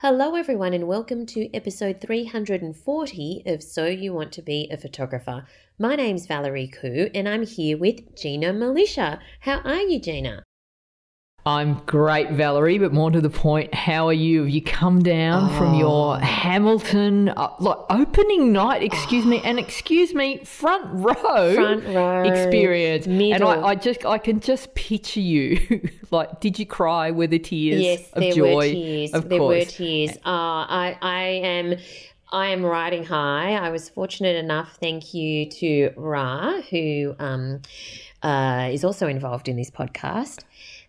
Hello, everyone, and welcome to episode 340 of So You Want to Be a Photographer. My name's Valerie Khoo, and I'm here with Gina Milicia. How are you, Gina? I'm great, Valerie, but more to the point, how are you? Have you come down oh. from your Hamilton uh, like opening night? Excuse oh. me, and excuse me, front row, front row experience. Middle. And I, I, just, I can just picture you. like, did you cry? Were there tears yes, of there joy? Were tears. Of there course. were tears. Uh, I, I am. I am riding high. I was fortunate enough, thank you to Ra, who um, uh, is also involved in this podcast.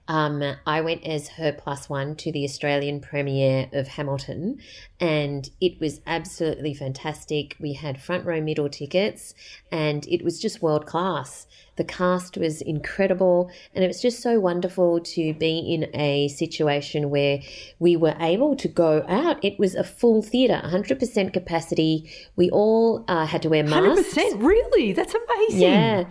Um, I went as her plus one to the Australian premiere of Hamilton, and it was absolutely fantastic. We had front row middle tickets, and it was just world class. The cast was incredible, and it was just so wonderful to be in a situation where we were able to go out. It was a full theatre, 100% capacity. We all uh, had to wear masks. 100%? Really? That's amazing. Yeah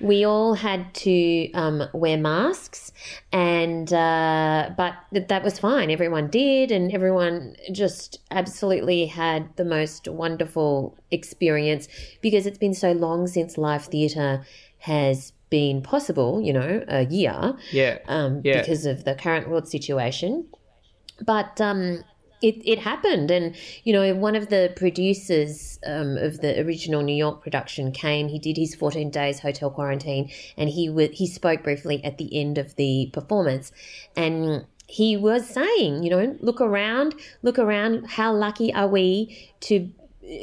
we all had to um, wear masks, and uh, but that was fine. Everyone did, and everyone just absolutely had the most wonderful experience because it's been so long since live theatre has been possible. You know, a year. Yeah. Um, yeah. Because of the current world situation, but um, it, it happened. And you know one of the producers um, of the original new york production came he did his 14 days hotel quarantine and he w- he spoke briefly at the end of the performance. And he was saying you know look around look around how lucky are we to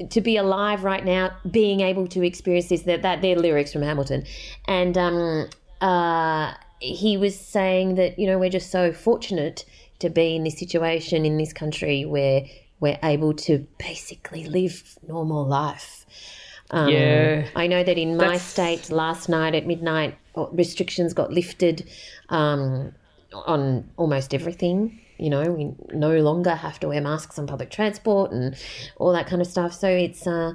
to be alive right now being able to experience this that, that their lyrics from hamilton. And um uh he was saying that you know we're just so fortunate to be in this situation in this country where we're able to basically live normal life. Um, yeah. I know that in my That's... state last night at midnight, restrictions got lifted um, on almost everything. You know, we no longer have to wear masks on public transport and all that kind of stuff. So it's uh,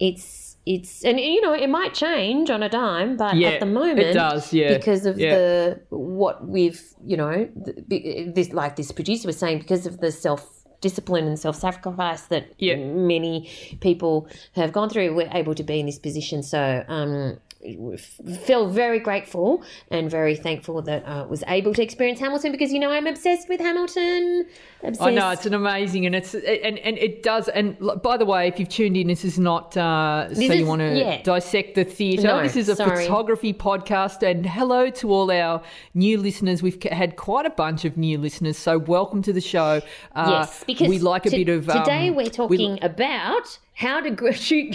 it's it's and you know it might change on a dime, but yeah, at the moment it does, yeah, because of yeah. the what we've you know this like this producer was saying because of the self discipline and self sacrifice that yeah. many people have gone through, we're able to be in this position. So um, feel very grateful and very thankful that I uh, was able to experience Hamilton because you know I'm obsessed with Hamilton. Obsessed. I know it's an amazing and it's and, and it does and by the way if you've tuned in this is not uh, this so is, you want to yeah. dissect the theatre no, this is a sorry. photography podcast and hello to all our new listeners we've had quite a bunch of new listeners so welcome to the show uh, yes because we like a to, bit of today um, we're talking we, about how to shoot.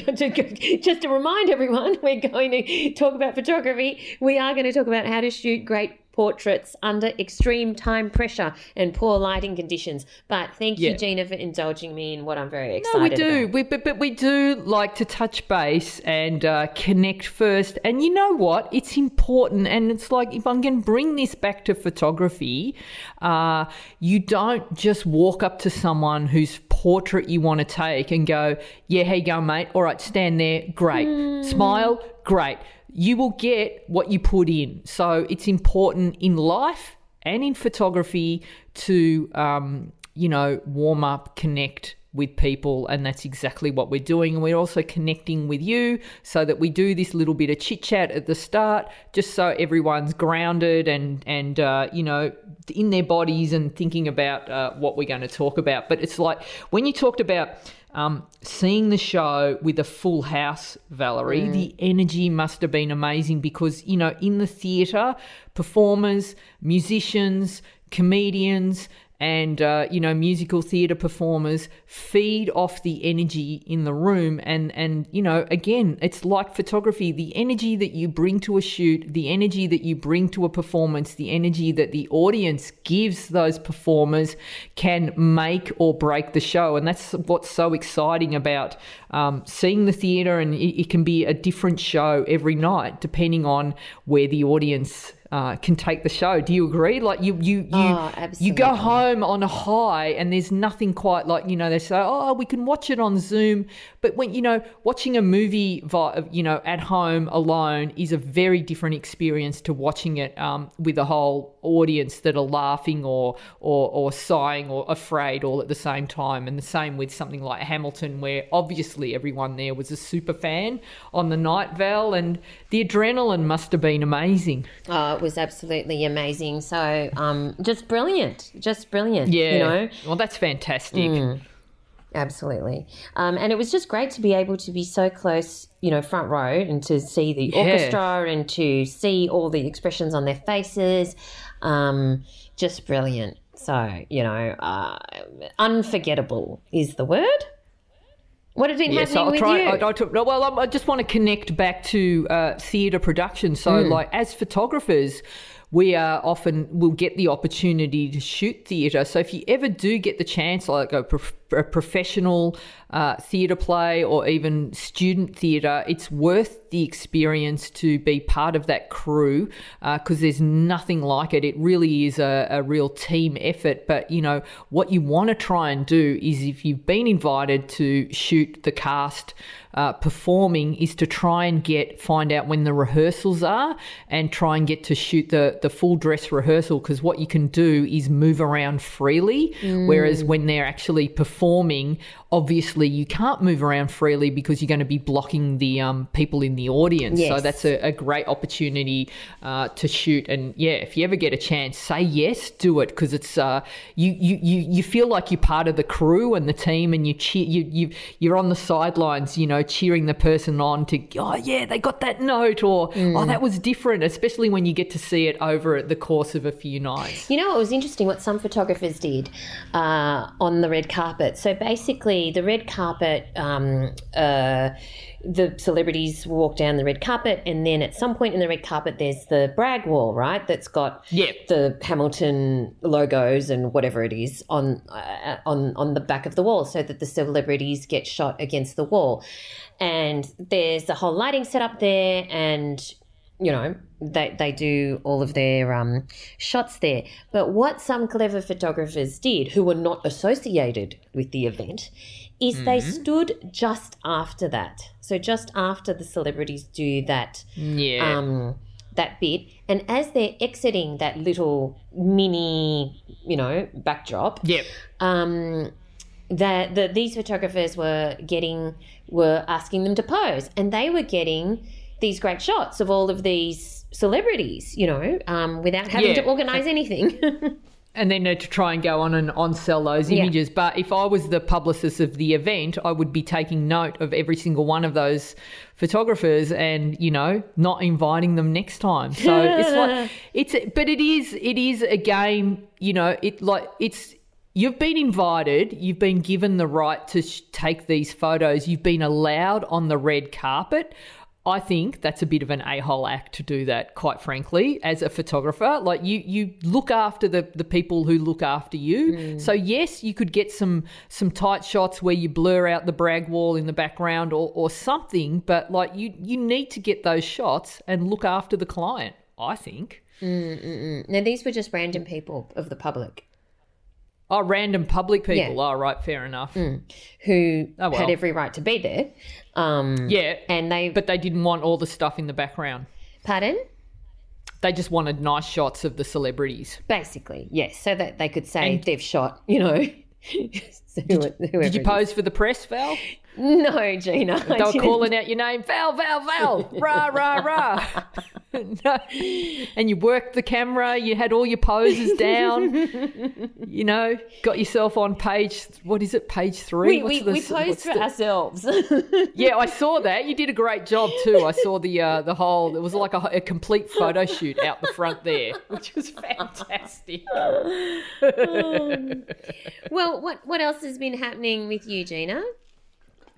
Just to remind everyone, we're going to talk about photography. We are going to talk about how to shoot great portraits under extreme time pressure and poor lighting conditions. But thank you. Gina, for indulging me in what I'm very excited no, we do. About. We, but, but we do like to touch base and uh, connect first. And you know what? It's important. And it's like if I'm going to bring this back to photography, uh, you don't just walk up to someone whose portrait you want to take and go, yeah, hey, go, mate. All right, stand there. Great. Mm. Smile. Great you will get what you put in. So it's important in life and in photography to, um, you know, warm up, connect, with people, and that's exactly what we're doing. And we're also connecting with you so that we do this little bit of chit chat at the start, just so everyone's grounded and and uh, you know in their bodies and thinking about uh, what we're going to talk about. But it's like when you talked about um, seeing the show with a full house, Valerie, mm. the energy must have been amazing because, you know, in the theatre, performers, musicians, comedians, and uh, you know musical theatre performers feed off the energy in the room. And and you know again it's like photography. The energy that you bring to a shoot the energy that you bring to a performance the energy that the audience gives those performers can make or break the show. And that's what's so exciting about um, seeing the theatre. And it, it can be a different show every night depending on where the audience uh, can take the show. Do you agree? Like you, you, you, oh, you go home on a high, and there's nothing quite like you know they say, oh, we can watch it on Zoom, but when you know watching a movie, you know, at home alone is a very different experience to watching it um, with a whole audience that are laughing or or or sighing or afraid all at the same time. And the same with something like Hamilton, where obviously everyone there was a super fan on the night, Val, and the adrenaline must have been amazing. Uh, it was absolutely amazing. So um, just brilliant, just brilliant. Yeah. You know? Well, that's fantastic. Mm, absolutely. Um, and it was just great to be able to be so close, you know, front row and to see the yeah. orchestra and to see all the expressions on their faces. Um, just brilliant. So, you know, uh, unforgettable is the word. What has been yes, happening I'll with try, you? I, I took, well, I just want to connect back to uh, theatre production. So, mm. like, as photographers, we are often will get the opportunity to shoot theatre. So if you ever do get the chance, like a, prof- a professional uh, theatre play or even student theatre, it's worth the experience to be part of that crew because uh, there's nothing like it. It really is a, a real team effort. But you know what you want to try and do is if you've been invited to shoot the cast uh, performing is to try and get find out when the rehearsals are and try and get to shoot the the full dress rehearsal because what you can do is move around freely mm. whereas when they're actually performing obviously you can't move around freely because you're going to be blocking the um, people in the audience yes. so that's a, a great opportunity uh, to shoot and yeah if you ever get a chance say yes do it because it's uh, you, you you you feel like you're part of the crew and the team and you cheer you, you you're on the sidelines you know cheering the person on to, oh, yeah, they got that note, or, oh, mm. oh, that was different, especially when you get to see it over the course of a few nights. You know, it was interesting what some photographers did uh, on the red carpet. So basically, the red carpet, um, uh, the celebrities walk down the red carpet, and then at some point in the red carpet, there's the brag wall, right? That's got the Hamilton logos and whatever it is on uh, on on the back of the wall, so that the celebrities get shot against the wall. And there's the whole lighting set up there, and you know they they do all of their um, shots there. But what some clever photographers did, who were not associated with the event, is mm-hmm. they stood just after that. So just after the celebrities do that, yeah. um, that bit, and as they're exiting that little mini, you know, backdrop, yep. um, that the, these photographers were getting were asking them to pose, and they were getting these great shots of all of these celebrities, you know, um, without having yeah. to organize anything. and then to try and go on and on sell those images. Yeah. But if I was the publicist of the event, I would be taking note of every single one of those photographers and you know not inviting them next time. So it's like it's but it is it is a game. You know it like it's. You've been invited, you've been given the right to sh- take these photos, you've been allowed on the red carpet. I think that's a bit of an a-hole act to do that, quite frankly, as a photographer. Like you you look after the, the people who look after you. Mm. So yes, you could get some some tight shots where you blur out the brag wall in the background or, or something, but like you you need to get those shots and look after the client, I think. Mm-mm-mm. Now these were just random people of the public. Oh, random public people. Yeah. Oh, right, fair enough. Mm. Who oh, well. had every right to be there. Um, yeah, and they but they didn't want all the stuff in the background. Pardon? They just wanted nice shots of the celebrities. Basically, yes, so that they could say and, they've shot, you know, so did, you, did you pose for the press, Val? No, Gina. They were calling out your name, Val, Val, Val, rah, rah, rah. no. And you worked the camera, you had all your poses down, you know, got yourself on page, what is it, page three? We, we, we posed for the... ourselves. yeah, I saw that. You did a great job too. I saw the uh, the whole, it was like a, a complete photo shoot out the front there, which was fantastic. um, well, what, what else has been happening with you, Gina?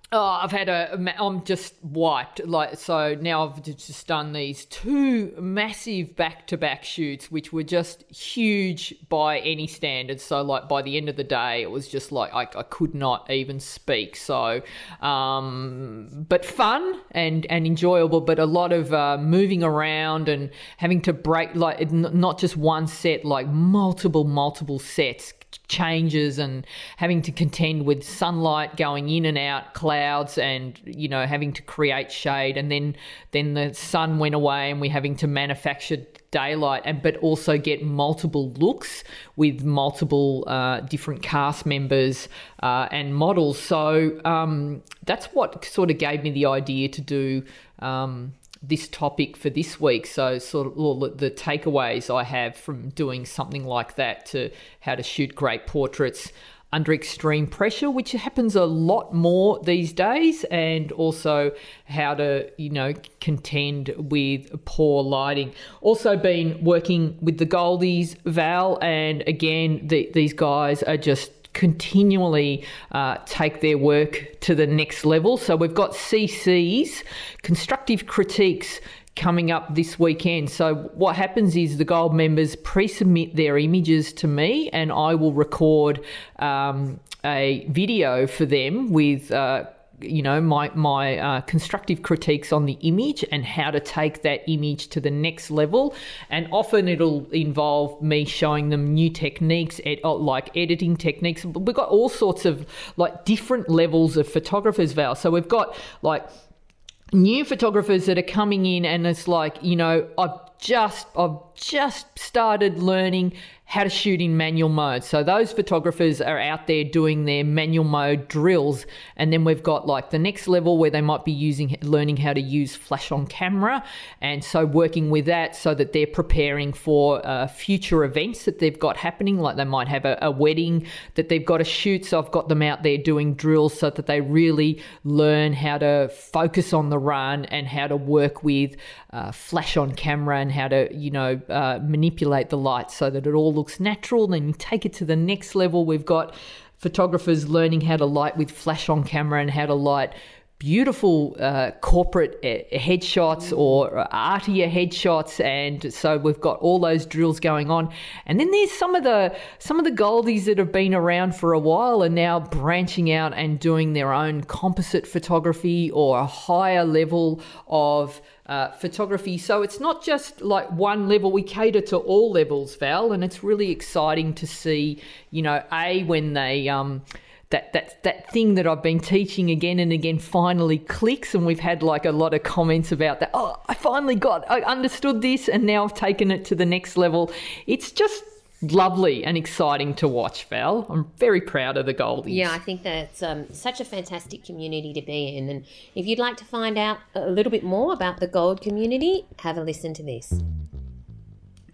Oh, I've had a. I'm just wiped. Like so now, I've just done these two massive back-to-back shoots, which were just huge by any standards. So, like by the end of the day, it was just like I, I could not even speak. So, um, but fun and and enjoyable, but a lot of uh, moving around and having to break like not just one set, like multiple multiple sets changes and having to contend with sunlight going in and out clouds and you know having to create shade and then then the sun went away and we're having to manufacture daylight and but also get multiple looks with multiple uh, different cast members uh, and models. So um, that's what sort of gave me the idea to do um, this topic for this week. So, sort of all the takeaways I have from doing something like that to how to shoot great portraits under extreme pressure, which happens a lot more these days, and also how to, you know, contend with poor lighting. Also, been working with the Goldies, Val, and again, the, these guys are just continually uh, take their work to the next level. So we've got CCs, constructive critiques coming up this weekend. So what happens is the gold members pre-submit their images to me, and I will record um, a video for them with. Uh, you know my my uh, constructive critiques on the image and how to take that image to the next level. And often it'll involve me showing them new techniques ed- uh, like editing techniques. We've got all sorts of like different levels of photographers val. So we've got like new photographers that are coming in and it's like you know i've just i've just started learning how to shoot in manual mode. So those photographers are out there doing their manual mode drills, and then we've got like the next level where they might be using learning how to use flash on camera, and so working with that so that they're preparing for uh, future events that they've got happening. Like they might have a, a wedding that they've got to shoot, so I've got them out there doing drills so that they really learn how to focus on the run and how to work with uh, flash on camera and how to you know uh, manipulate the light so that it all looks natural. Then you take it to the next level. We've got photographers learning how to light with flash on camera and how to light beautiful uh, corporate uh, headshots or artier headshots and so we've got all those drills going on and then there's some of the some of the goldies that have been around for a while and now branching out and doing their own composite photography or a higher level of uh, photography. So it's not just like one level. We cater to all levels, Val, and it's really exciting to see. You know, a when they um, that that that thing that I've been teaching again and again finally clicks, and we've had like a lot of comments about that. Oh, I finally got, I understood this, and now I've taken it to the next level. It's just lovely and exciting to watch, Val. I'm very proud of the Goldies. Yeah, I think that's um, such a fantastic community to be in. And if you'd like to find out a little bit more about the Gold community, have a listen to this.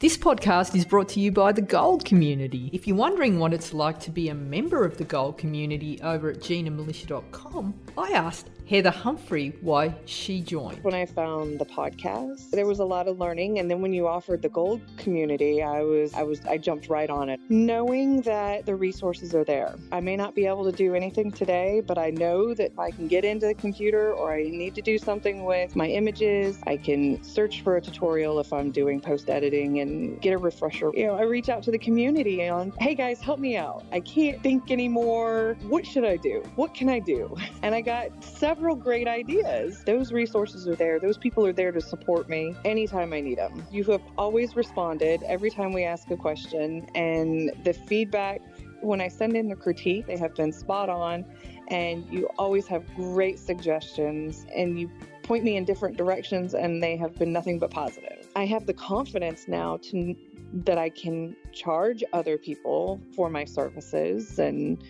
This podcast is brought to you by the Gold Community. If you're wondering what it's like to be a member of the Gold Community over at GinaMilicia.com, I asked Heather Humphrey why she joined. When I found the podcast, there was a lot of learning and then when you offered the gold community, I was I was I jumped right on it. Knowing that the resources are there. I may not be able to do anything today, but I know that if I can get into the computer or I need to do something with my images, I can search for a tutorial if I'm doing post editing and get a refresher. You know, I reach out to the community on, "Hey guys, help me out. I can't think anymore. What should I do? What can I do?" And I got several great ideas. Those resources are there. Those people are there to support me anytime I need them. You have always responded every time we ask a question, and the feedback when I send in the critique, they have been spot on, and you always have great suggestions, and you point me in different directions, and they have been nothing but positive. I have the confidence now to that I can charge other people for my services and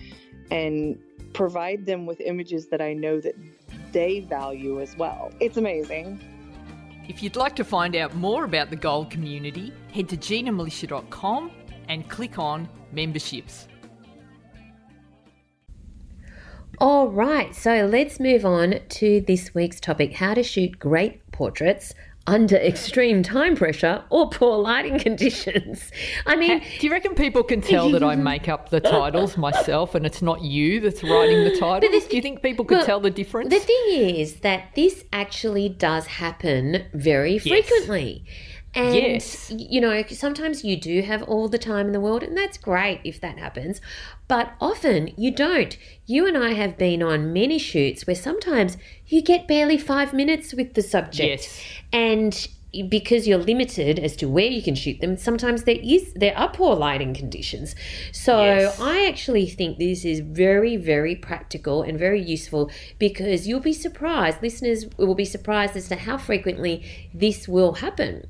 and provide them with images that I know that they value as well. It's amazing. If you'd like to find out more about the Gold community, head to ginamilicia.com and click on memberships. All right, so let's move on to this week's topic how to shoot great portraits under extreme time pressure or poor lighting conditions. I mean, do you reckon people can tell that I make up the titles myself and it's not you that's writing the titles? do you think people could well, tell the difference? The thing is that this actually does happen very frequently. Yes. And, yes. you know, sometimes you do have all the time in the world, and that's great if that happens. But often you don't. You and I have been on many shoots where sometimes you get barely five minutes with the subject. Yes. And because you're limited as to where you can shoot them, sometimes there is there are poor lighting conditions. So yes. I actually think this is very, very practical and very useful because you'll be surprised. Listeners will be surprised as to how frequently this will happen.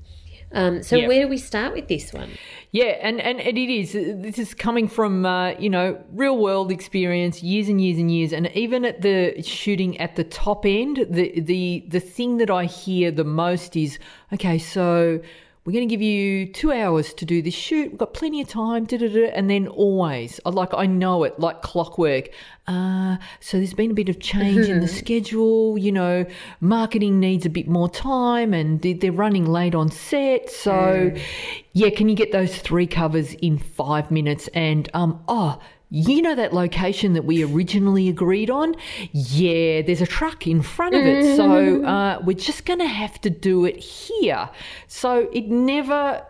Um, so yep. where do we start with this one? Yeah, and, and, and it is. This is coming from, uh, you know, real world experience, years and years and years. And even at the shooting at the top end, the, the, the thing that I hear the most is, okay, so we're going to give you two hours to do this shoot. We've got plenty of time. and then always, like I know it, like clockwork. Uh, so there's been a bit of change in the schedule. You know, marketing needs a bit more time, and they're running late on set. So, mm. yeah, can you get those three covers in five minutes? And um, oh you know that location that we originally agreed on? Yeah, there's a truck in front of it. So mm-hmm. uh, we're just going to have to do it here. So it never,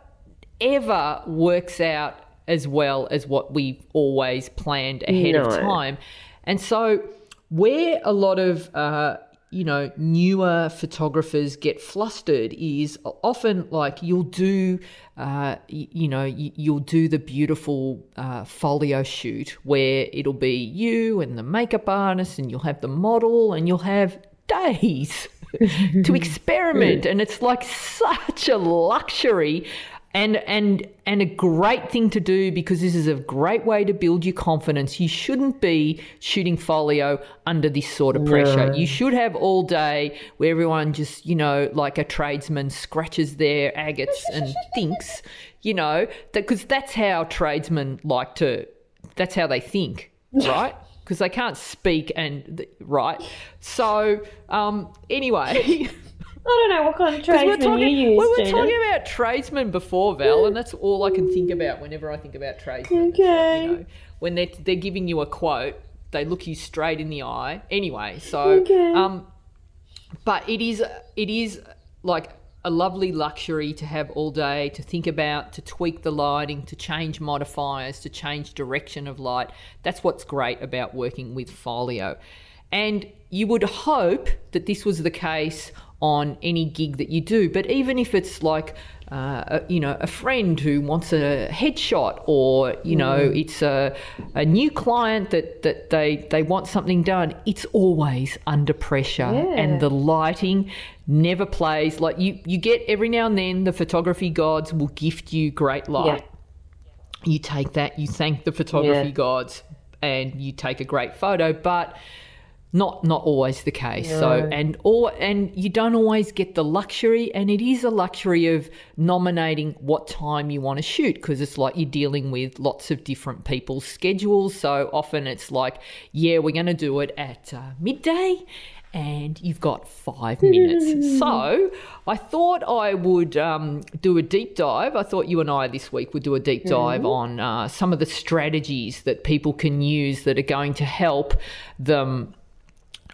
ever works out as well as what we've always planned ahead no. of time. And so, where a lot of uh, you know, newer photographers get flustered is often like you'll do, uh, you, you, know, you'll do the beautiful uh, folio shoot where it'll be you and the makeup artist and you'll have the model and you'll have days to experiment. and it's like such a luxury and and and a great thing to do because this is a great way to build your confidence. You shouldn't be shooting folio under this sort of pressure. You should have all day where everyone just, you know, like a tradesman scratches their agates and thinks, you know, because that, that's how tradesmen like to that's how they think, right? Because they can't speak and right. So um anyway, I don't know what kind of tradesman talking, you use. We were talking about tradesmen before, Val, and that's all I can think about whenever I think about tradesmen. Okay. You know, when they're, they're giving you a quote, they look you straight in the eye. Anyway, so okay. um, but it is it is like a lovely luxury to have all day to think about, to tweak the lighting, to change modifiers, to change direction of light. That's what's great about working with Folio. And you would hope that this was the case on any gig that you do. But even if it's like, uh, a, you know, a friend who wants a headshot, or you know, mm. it's a, a new client that, that they they want something done, it's always under pressure, yeah. and the lighting never plays. Like you, you get every now and then, the photography gods will gift you great light. Yeah. You take that, you thank the photography yeah. gods, and you take a great photo, but not not always the case. No. So and or and you don't always get the luxury, and it is a luxury of nominating what time you want to shoot because it's like you're dealing with lots of different people's schedules. So often it's like, yeah, we're going to do it at uh, midday. And you've got five minutes. so I thought I would um, do a deep dive. I thought you and I this week would do a deep dive mm-hmm. on uh, some of the strategies that people can use that are going to help them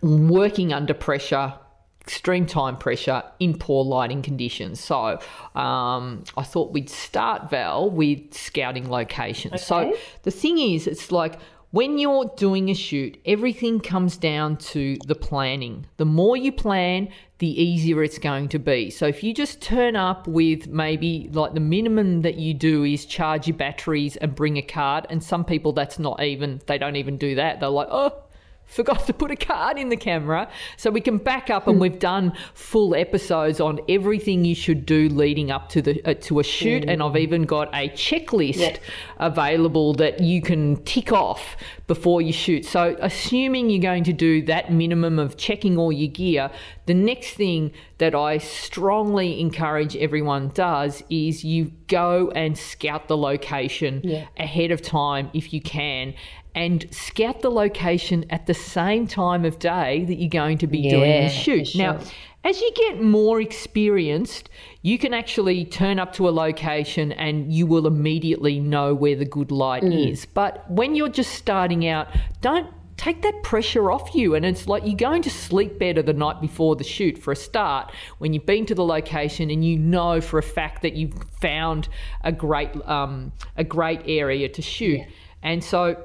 working under pressure, extreme time pressure in poor lighting conditions. So um, I thought we'd start, Val, with scouting locations. Okay. So the thing is, it's like when you're doing a shoot, everything comes down to the planning. The more you plan, the easier it's going to be. So if you just turn up with maybe like the minimum that you do is charge your batteries and bring a card, and some people that's not even, they don't even do that. They're like, oh, forgot to put a card in the camera. So we can back up, and we've done full episodes on everything you should do leading up to the uh, to a shoot. And I've even got a checklist Yep. available that you can tick off before you shoot. So assuming you're going to do that minimum of checking all your gear, the next thing that I strongly encourage everyone does is you go and scout the location Yeah. ahead of time if you can and scout the location at the same time of day that you're going to be doing Yeah, the shoot. for Now, as you get more experienced, you can actually turn up to a location and you will immediately know where the good light Mm. is. But when you're just starting out, don't take that pressure off you. And it's like you're going to sleep better the night before the shoot for a start when you've been to the location and you know for a fact that you've found a great um, a great area to shoot. And so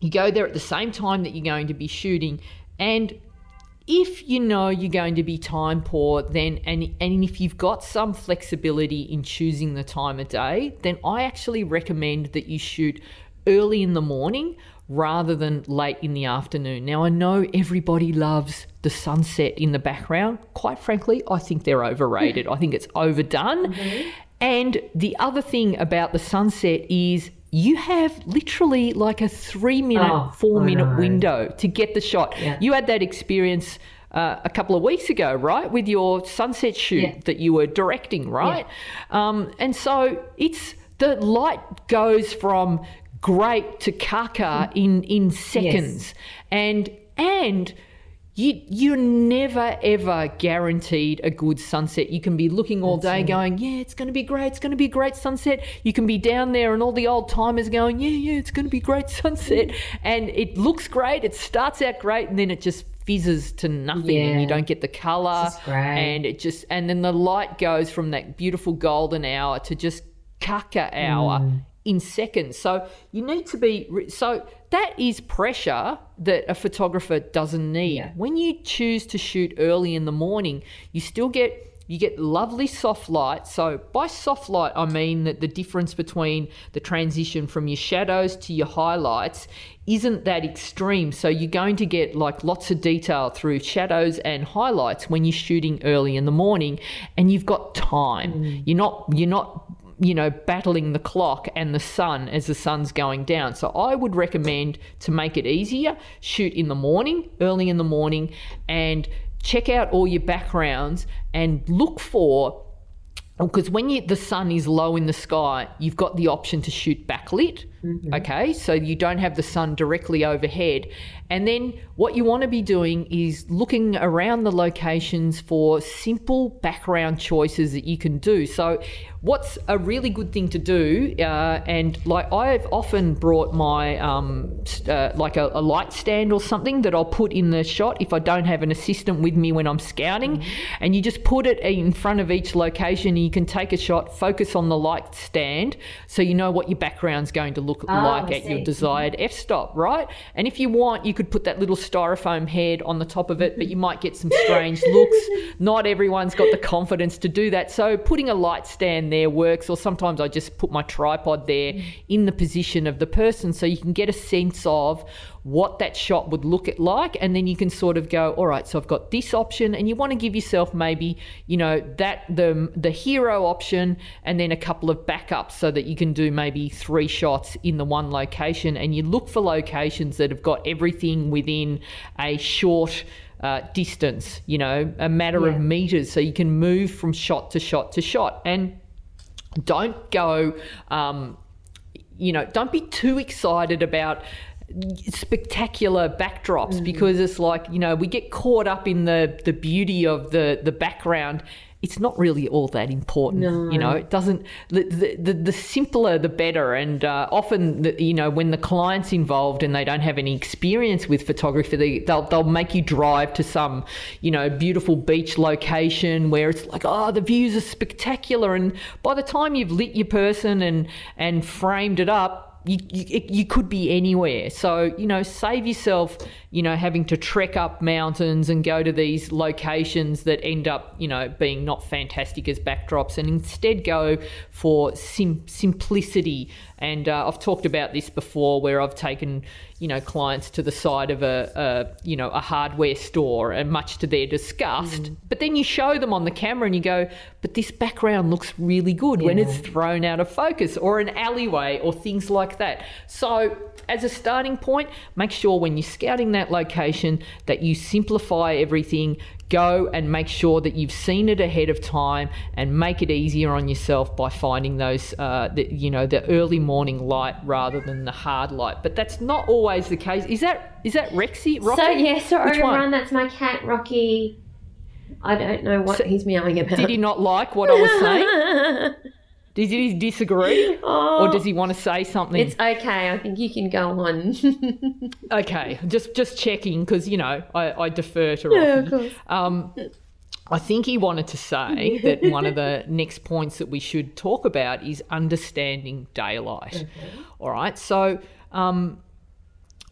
you go there at the same time that you're going to be shooting and if you know you're going to be time poor then and and if you've got some flexibility in choosing the time of day then I actually recommend that you shoot early in the morning rather than late in the afternoon. Now I know everybody loves the sunset in the background. Quite frankly, I think they're overrated. I think it's overdone. Mm-hmm. And the other thing about the sunset is you have literally like a three minute, Oh, four minute window to get the shot. Yeah. You had that experience uh, a couple of weeks ago, right, with your sunset shoot Yeah. that you were directing, right? Um, and so it's the light goes from great to caca in in seconds, and and. You, you're never ever guaranteed a good sunset. You can be looking all day going, yeah, it's going to be great. It's going to be a great sunset. You can be down there and all the old timers going, yeah, yeah, it's going to be great sunset. And it looks great. It starts out great and then it just fizzes to nothing and you don't get the color. This is great. And it just, and then the light goes from that beautiful golden hour to just caca hour Mm. In seconds. So you need to be so that is pressure that a photographer doesn't need. Yeah. When you choose to shoot early in the morning, you still get you get lovely soft light. So by soft light, I mean that the difference between the transition from your shadows to your highlights isn't that extreme. So you're going to get like lots of detail through shadows and highlights when you're shooting early in the morning and you've got time. Mm. You're not you're not you know, battling the clock and the sun as the sun's going down. So I would recommend to make it easier, shoot in the morning, early in the morning, and check out all your backgrounds and look for because when you, the sun is low in the sky, you've got the option to shoot backlit. Okay, so you don't have the sun directly overhead. And then what you want to be doing is looking around the locations for simple background choices that you can do. So, what's a really good thing to do? Uh, and like I've often brought my um, uh, like a, a light stand or something that I'll put in the shot if I don't have an assistant with me when I'm scouting. And you just put it in front of each location. And you can take a shot, focus on the light stand, so you know what your background's going to look Ah, like at your desired f stop, right? And if you want, you could put that little styrofoam head on the top of it, but you might get some strange looks. Not everyone's got the confidence to do that, so putting a light stand there works. Or sometimes I just put my tripod there in the position of the person, so you can get a sense of what that shot would look at like and then you can sort of go all right so i've got this option and you want to give yourself maybe you know that the the hero option and then a couple of backups so that you can do maybe three shots in the one location and you look for locations that have got everything within a short uh, distance you know a matter of meters so you can move from shot to shot to shot. And don't go um, you know don't be too excited about spectacular backdrops because it's like you know we get caught up in the the beauty of the the background. It's not really all that important you know. It doesn't the the, the, the simpler the better. And uh, often the, you know when the client's involved and they don't have any experience with photography they, they'll, they'll make you drive to some you know beautiful beach location where it's like oh the views are spectacular. And by the time you've lit your person and and framed it up you, you, you could be anywhere. So, you know, save yourself, you know, having to trek up mountains and go to these locations that end up, you know, being not fantastic as backdrops and instead go for sim- simplicity. And uh, I've talked about this before where I've taken, you know, clients to the side of a, a you know, a hardware store and much to their disgust. Mm. But then you show them on the camera and you go, but this background looks really good yeah. when it's thrown out of focus or an alleyway or things like that. So, as a starting point, make sure when you're scouting that location that you simplify everything, go and make sure that you've seen it ahead of time and make it easier on yourself by finding those uh, the, you know the early morning light rather than the hard light. But that's not always the case. Is that is that rexy? Rocky? so yeah sorry run that's my cat rocky. I don't know what so, he's meowing about. did he not like what i was saying Does he disagree? Oh, or does he want to say something? It's okay. I think you can go on. okay. Just just checking because, you know, I, I defer to Rocky. Yeah, of course. Um, I think he wanted to say that one of the next points that we should talk about is understanding daylight. Okay. All right. So, um,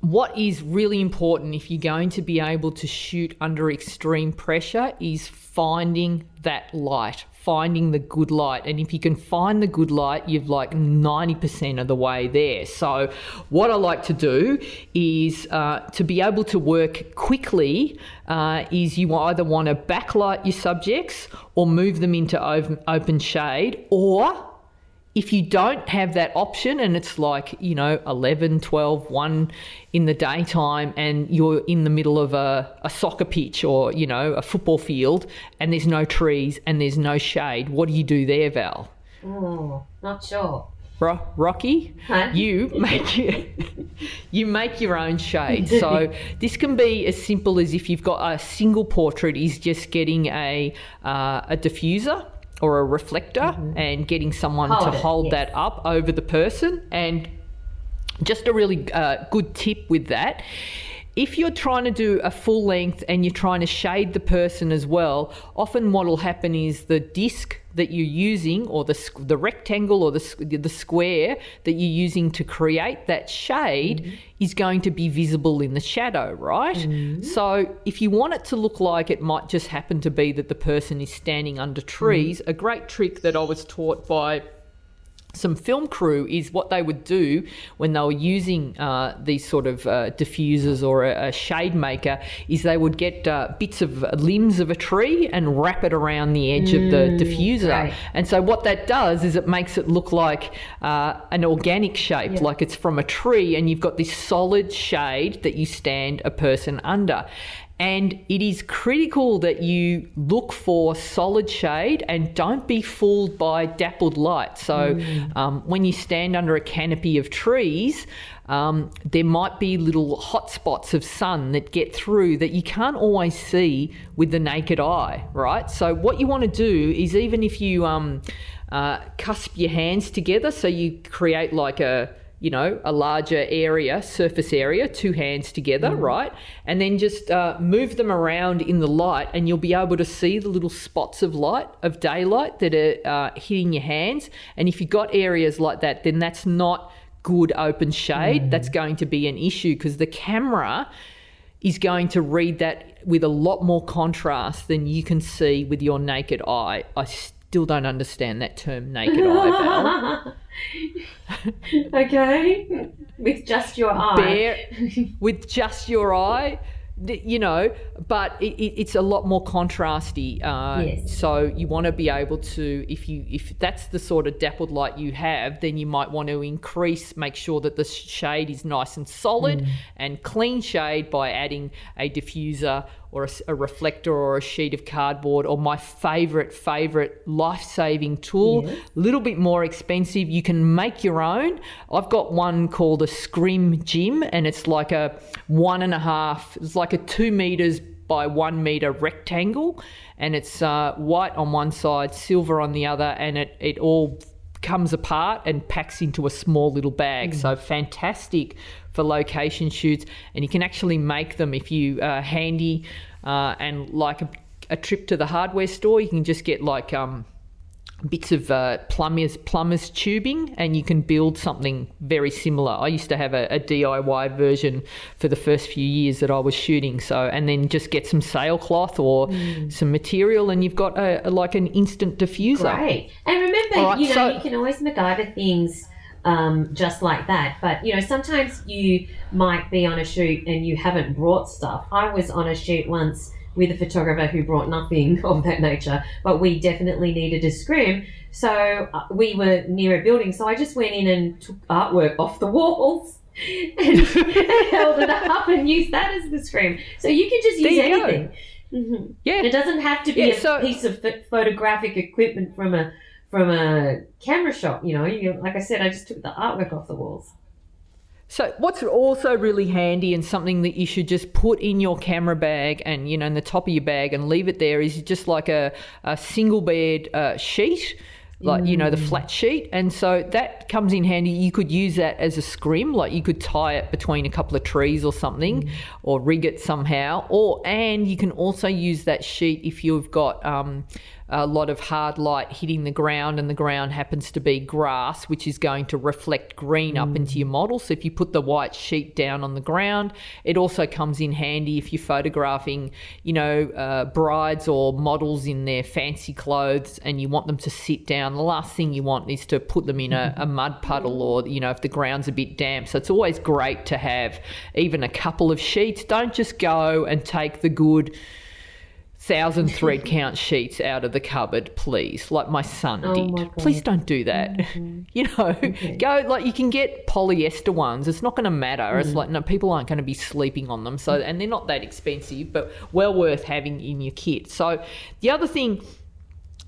what is really important if you're going to be able to shoot under extreme pressure is finding that light, finding the good light. And if you can find the good light, you've like 90% of the way there. So, what I like to do is uh, to be able to work quickly, uh, is you either want to backlight your subjects or move them into open shade or if you don't have that option and it's like, you know, 11, 12, 1 in the daytime and you're in the middle of a, a soccer pitch or, you know, a football field and there's no trees and there's no shade, what do you do there, Val? Oh, not sure. Ro- Rocky, huh? you make you make your own shade. So this can be as simple as if you've got a single portrait is just getting a uh, a diffuser or a reflector mm-hmm. and getting someone hold to it, hold yes. that up over the person. And just a really uh, good tip with that if you're trying to do a full length and you're trying to shade the person as well, often what will happen is the disc that you're using, or the the rectangle or the the square that you're using to create that shade, mm-hmm. is going to be visible in the shadow, right? Mm-hmm. So if you want it to look like it might just happen to be that the person is standing under trees, mm-hmm. a great trick that I was taught by some film crew is what they would do when they were using uh, these sort of uh, diffusers or a, a, shade maker is they would get uh, bits of limbs of a tree and wrap it around the edge mm, of the mm, diffuser right. and so what that does is it makes it look like uh, an organic shape yeah. like it's from a tree and you've got this solid shade that you stand a person under and it is critical that you look for solid shade and don't be fooled by dappled light. So, mm. um, when you stand under a canopy of trees, um, there might be little hot spots of sun that get through that you can't always see with the naked eye, right? So, what you want to do is even if you um, uh, cusp your hands together, so you create like a you know, a larger area, surface area, two hands together, mm. right? And then just uh, move them around in the light, and you'll be able to see the little spots of light, of daylight that are uh, hitting your hands. And if you've got areas like that, then that's not good open shade. Mm. That's going to be an issue because the camera is going to read that with a lot more contrast than you can see with your naked eye. I still don't understand that term, naked eye, Val. okay, with just your eye. Bare, with just your eye, you know, but it, it, it's a lot more contrasty. Uh, yes. So you want to be able to, if you if that's the sort of dappled light you have, then you might want to increase, make sure that the shade is nice and solid mm. and clean shade by adding a diffuser or a, a, reflector or a sheet of cardboard or my favorite favorite life-saving tool. A little bit more expensive. You can make your own. I've got one called a Scrim Jim and it's like a one and a half it's like a two meters by one meter rectangle. And it's uh, white on one side silver on the other and it, it all comes apart and packs into a small little bag. Mm. so fantastic for location shoots, and you can actually make them if you are handy uh, and like a, a, trip to the hardware store. You can just get like um, bits of uh, plumbers plumbers tubing and you can build something very similar i used to have a, a, diy version for the first few years that i was shooting so and then just get some sailcloth or mm. some material and you've got a, a, like an instant diffuser Great. and remember right, you know so, you can always MacGyver things um, just like that. But you know, sometimes you might be on a shoot and you haven't brought stuff. I was on a shoot once with a photographer who brought nothing of that nature, but we definitely needed a scrim. So uh, we were near a building, so I just went in and took artwork off the walls. and held it up and used that as the scrim. So you can just use anything. Mm-hmm. Yeah, it doesn't have to be yeah, a so, piece of photographic equipment from a from a camera shop. You know, you, like I said, I just took the artwork off the walls. So, what's also really handy and something that you should just put in your camera bag and, you know, in the top of your bag and leave it there is just like a, a single bed uh, sheet like you know the mm. flat sheet and so that comes in handy you could use that as a scrim like you could tie it between a couple of trees or something mm. or rig it somehow or and you can also use that sheet if you've got um, a lot of hard light hitting the ground and the ground happens to be grass which is going to reflect green mm. up into your model. So if you put the white sheet down on the ground it also comes in handy if you're photographing you know uh, brides or models in their fancy clothes and you want them to sit down. The last thing you want is to put them in a, a mud puddle or you know if the ground's a bit damp. So it's always great to have even a couple of sheets. Don't just go and take the good thousand thread count sheets out of the cupboard, please, like my son oh did. My please don't do that. Mm-hmm. You know, okay. go like you can get polyester ones. It's not going to matter. Mm. It's like no, people aren't going to be sleeping on them. So and they're not that expensive, but well worth having in your kit. So the other thing,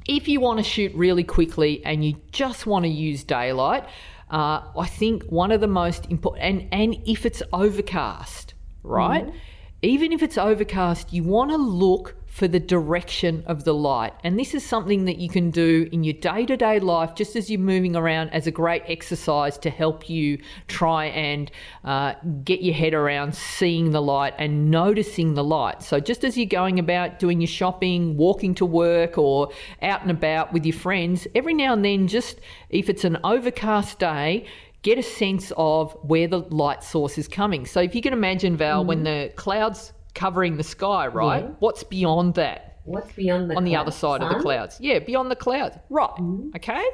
if you want to shoot really quickly and you just want to use daylight. Uh, I think one of the most important, and, and if it's overcast, right? Mm. Even if it's overcast, you want to look for the direction of the light. And this is something that you can do in your day to day life, just as you're moving around, as a great exercise to help you try and uh, get your head around seeing the light and noticing the light. So, just as you're going about doing your shopping, walking to work, or out and about with your friends, every now and then, just if it's an overcast day, get a sense of where the light source is coming. So if you can imagine, Val, mm. when the clouds covering the sky, right? Yeah. What's beyond that? What's beyond the on the other side sun? of the clouds? Yeah, beyond the clouds. Right. Mm-hmm. Okay.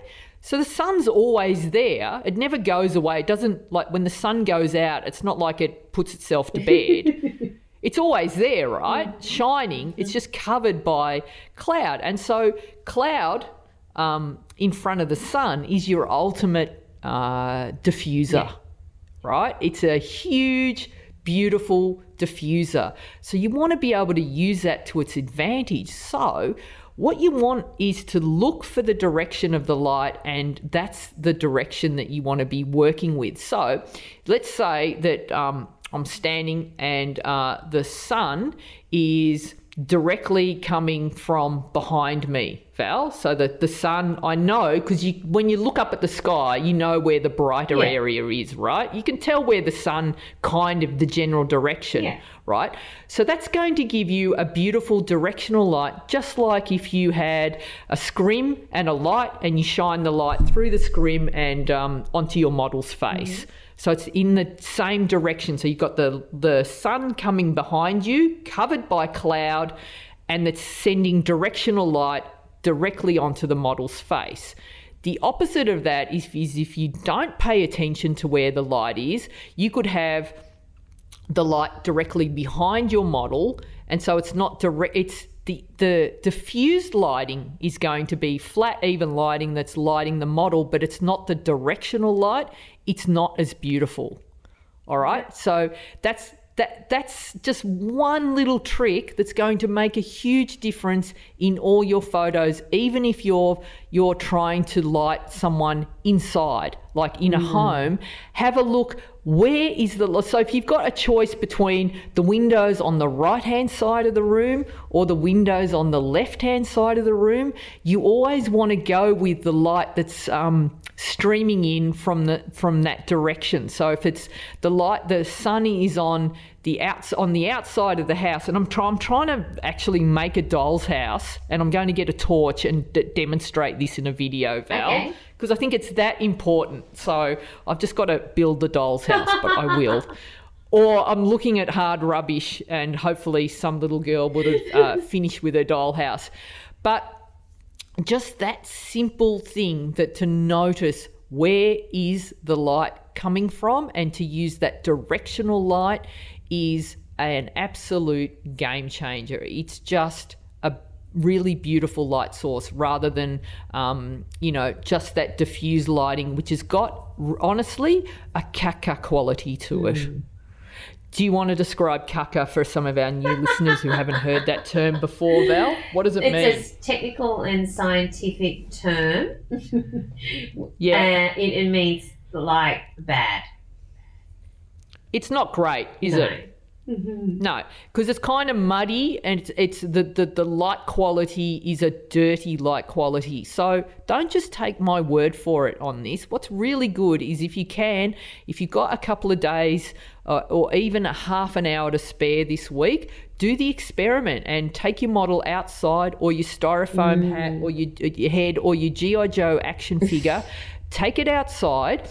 So the sun's always there. It never goes away. It doesn't like when the sun goes out. It's not like it puts itself to bed. it's always there, right? Mm-hmm. Shining. It's just covered by cloud, and so cloud um, in front of the sun is your ultimate uh, diffuser, yeah. right? It's a huge beautiful diffuser. So you want to be able to use that to its advantage. So what you want is to look for the direction of the light, and that's the direction that you want to be working with. So let's say that um, I'm standing and uh, the sun is directly coming from behind me, Val. So that the sun, I know, because you when you look up at the sky, you know where the brighter yeah. area is, right? You can tell where the sun kind of the general direction, yeah. right? So that's going to give you a beautiful directional light, just like if you had a scrim and a light, and you shine the light through the scrim and um, onto your model's face. Mm-hmm. So it's in the same direction. So you've got the, the sun coming behind you, covered by cloud, and it's sending directional light directly onto the model's face. The opposite of that is, is if you don't pay attention to where the light is, you could have the light directly behind your model, and so it's not direct. It's the the diffused lighting is going to be flat, even lighting that's lighting the model, but it's not the directional light it's not as beautiful. All right. So that's that that's just one little trick that's going to make a huge difference in all your photos even if you're you're trying to light someone inside, like in a Mm. home, have a look. Where is the so if you've got a choice between the windows on the right hand side of the room or the windows on the left hand side of the room, you always want to go with the light that's um, streaming in from the from that direction. So if it's the light, the sun is on the outs on the outside of the house, and I'm trying I'm trying to actually make a doll's house, and I'm going to get a torch and d- demonstrate this in a video, Val Okay. Because I think it's that important. So I've just got to build the doll's house, but I will. Or I'm looking at hard rubbish, and hopefully some little girl would have uh, finished with her dollhouse. But just that simple thing that to notice where is the light coming from and to use that directional light is an absolute game changer. It's just really beautiful light source rather than um, you know just that diffuse lighting which has got honestly a caca quality to it do you want to describe caca for some of our new listeners who haven't heard that term before val what does it mean It's a technical and scientific term. yeah And it, it means like bad. it's not great is No. it Mm-hmm. No, because it's kind of muddy and it's, it's the, the, the light quality is a dirty light quality. So don't just take my word for it on this. What's really good is if you can, if you've got a couple of days uh, or even a half an hour to spare this week, do the experiment and take your model outside or your styrofoam mm. hat or your, uh, your head or your G.I. Joe action figure. take it outside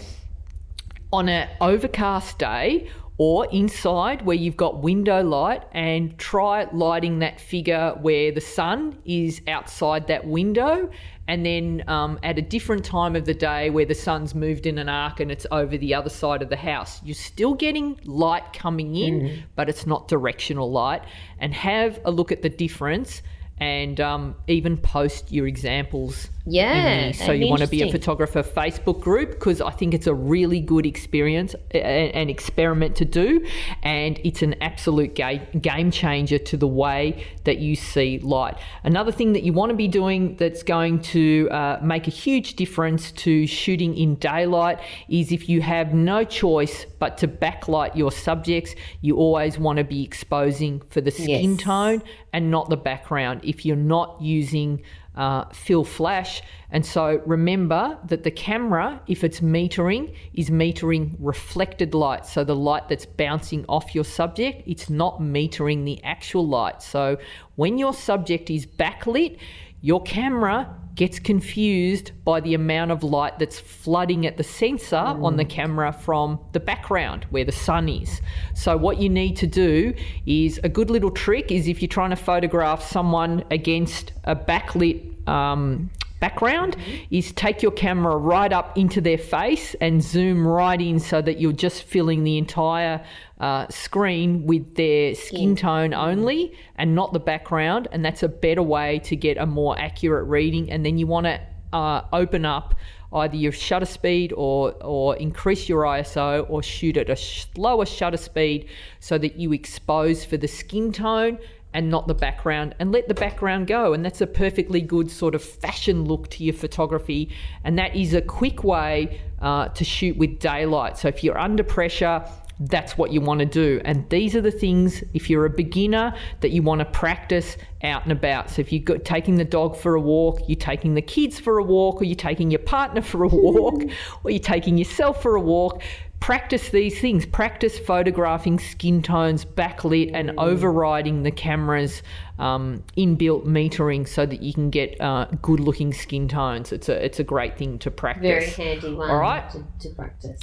on an overcast day or inside where you've got window light and try lighting that figure where the sun is outside that window and then um, at a different time of the day where the sun's moved in an arc and it's over the other side of the house. You're still getting light coming in but it's not directional light. And have a look at the difference and um, even post your examples Yeah, the so you want to be a photographer Facebook group because I think it's a really good experience, a- a- an experiment to do, and it's an absolute ga- game changer to the way that you see light. Another thing that you want to be doing that's going to uh, make a huge difference to shooting in daylight is if you have no choice but to backlight your subjects, you always want to be exposing for the skin Yes. tone and not the background if you're not using uh, fill flash. And so remember that the camera, if it's metering, is metering reflected light. So the light that's bouncing off your subject, it's not metering the actual light. So when your subject is backlit, your camera gets confused by the amount of light that's flooding at the sensor on the camera from the background where the sun is. So what you need to do is a good little trick is if you're trying to photograph someone against a backlit um, background is take your camera right up into their face and zoom right in so that you're just filling the entire uh, screen with their skin tone only and not the background and that's a better way to get a more accurate reading. And then you want to uh, open up either your shutter speed or or increase your ISO or shoot at a slower shutter speed so that you expose for the skin tone and not the background and let the background go. And that's a perfectly good sort of fashion look to your photography. And that is a quick way uh, to shoot with daylight. So if you're under pressure that's what you want to do. And these are the things, if you're a beginner, that you want to practice out and about. So if you're taking the dog for a walk, you're taking the kids for a walk, or you're taking your partner for a walk, or you're taking yourself for a walk, practice these things. Practice photographing skin tones backlit and overriding the camera's um, inbuilt metering so that you can get uh, good looking skin tones. It's a, it's a great thing to practice. Very handy one All right. to, to practice.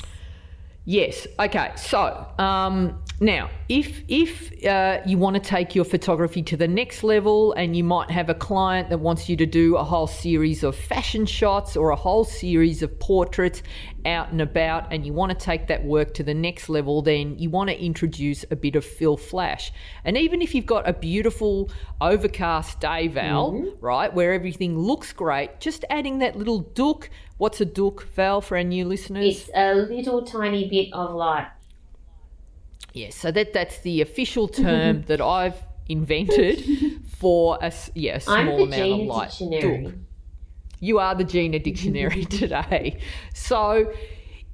Yes. Okay. So um, now, if if uh, you want to take your photography to the next level, and you might have a client that wants you to do a whole series of fashion shots or a whole series of portraits out and about, and you want to take that work to the next level, then you want to introduce a bit of fill flash. And even if you've got a beautiful overcast day, Val, right, where everything looks great, just adding that little dook. What's a dook, Val, for our new listeners? It's a little tiny bit of light. Yes, so that that's the official term that I've invented for a yeah a small amount of light. Dictionary. Dook. You are the Gina Dictionary today. So,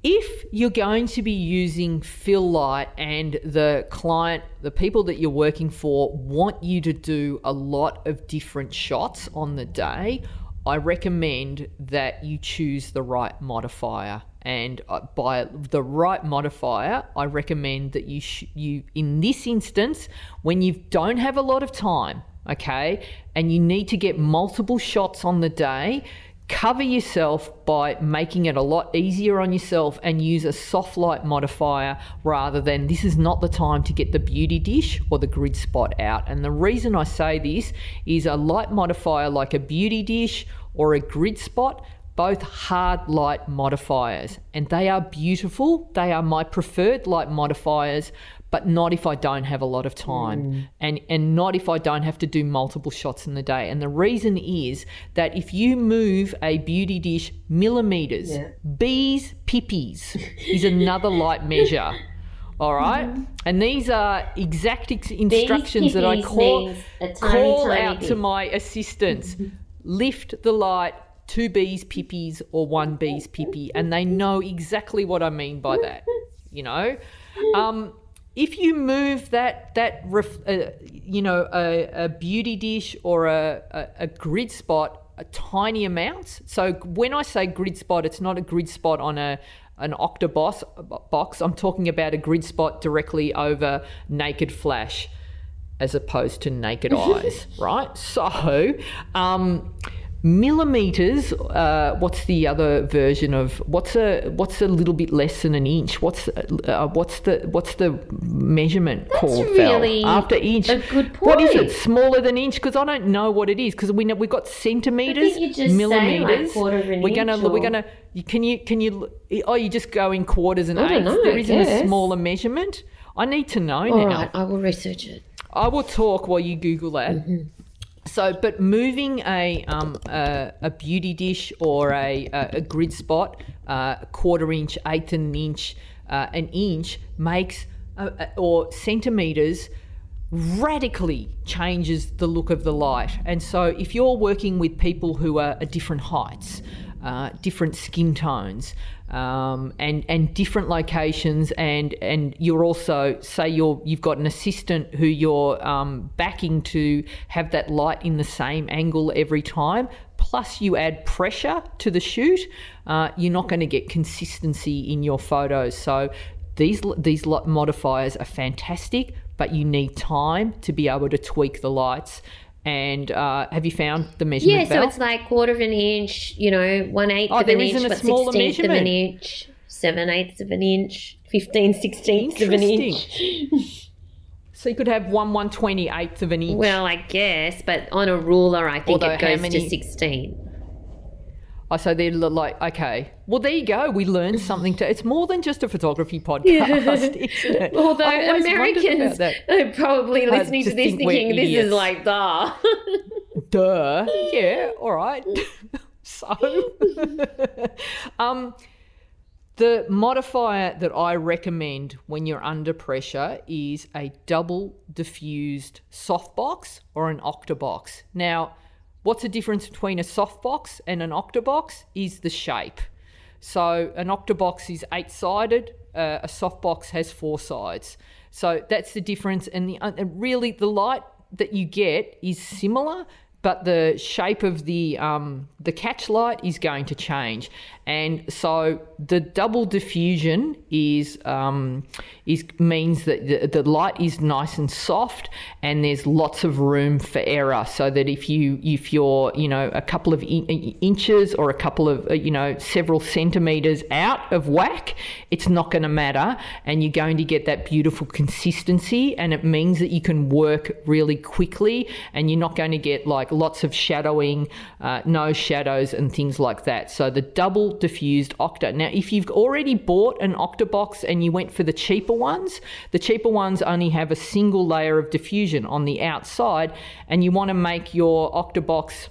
if you're going to be using fill light and the client, the people that you're working for, want you to do a lot of different shots on the day, I recommend that you choose the right modifier. And uh, by the right modifier, I recommend that you sh- you in this instance, when you don't have a lot of time, okay, and you need to get multiple shots on the day, cover yourself by making it a lot easier on yourself and use a soft light modifier rather than this is not the time to get the beauty dish or the grid spot out. And the reason I say this is a light modifier like a beauty dish or a grid spot both hard light modifiers and they are beautiful. They are my preferred light modifiers, but not if I don't have a lot of time mm. and, and not if I don't have to do multiple shots in the day. And the reason is that if you move a beauty dish millimeters, yeah. bees, pippies is another light measure. All right? mm-hmm. And these are exact ex- instructions that I call, tiny, call tiny out bit. to my assistants. Lift the light, two bees pippies or one bees pippy, and they know exactly what I mean by that. You know, um, if you move that that ref, uh, you know a, a, beauty dish or a, a, a grid spot a tiny amount. So when I say grid spot, it's not a grid spot on a an octobos box. I'm talking about a grid spot directly over naked flash as opposed to naked eyes, right? So, um, millimeters uh, what's the other version of what's a what's a little bit less than an inch? What's uh, what's the what's the measurement That's called really after inch. a good point. what is it smaller than inch? Because i don't know what it is because we know we've got centimeters millimeters. like we're gonna or... we're gonna can you can you oh you just go in quarters and eighths. know, there isn't a smaller measurement. I need to know All now. right, i will research it. I will talk while you google that. Mm-hmm. So, but moving a um, a, a, beauty dish or a, a, grid spot, uh, a quarter inch, eighth an inch, uh, an inch makes uh, or centimeters radically changes the look of the light. And so, if you're working with people who are at different heights, uh, different skin tones, um, and and different locations. And and you're also say you're you've got an assistant who you're um, backing to have that light in the same angle every time. Plus you add pressure to the shoot uh, you're not going to get consistency in your photos. So these these modifiers are fantastic but you need time to be able to tweak the lights and uh, have you found the measurement? Yeah, so it's like quarter of an inch, you know, one eighth oh, of an inch, but sixteenth of an inch, seven eighths of an inch, fifteen sixteenths of an inch. so you could have one one twenty eighth of an inch. Well, I guess, but on a ruler, I think Although it goes many... to sixteen. Oh, so they're like, okay, well, there you go. We learned something. To, it's more than just a photography podcast, yeah. Although Americans are probably listening to this thinking this is like, duh. duh. Yeah, all right. so, um, the modifier that I recommend when you're under pressure is a double diffused softbox or an octabox. Now, What's the difference between a softbox and an octabox? Is the shape. So an octabox is eight sided, uh, a softbox has four sides. So that's the difference. And the uh, really the light that you get is similar, but the shape of the um, the catch light is going to change. And so the double diffusion is um, is means that the, the, light is nice and soft, and there's lots of room for error. So that if you if you're you know a couple of in, inches or a couple of you know several centimeters out of whack, it's not going to matter, and you're going to get that beautiful consistency, and it means that you can work really quickly, and you're not going to get like lots of shadowing, uh, no shadows, and things like that. So the double diffused Octa. Now, if you've already bought an Octa box and you went for the cheaper ones, the cheaper ones only have a single layer of diffusion on the outside, and you want to make your Octabox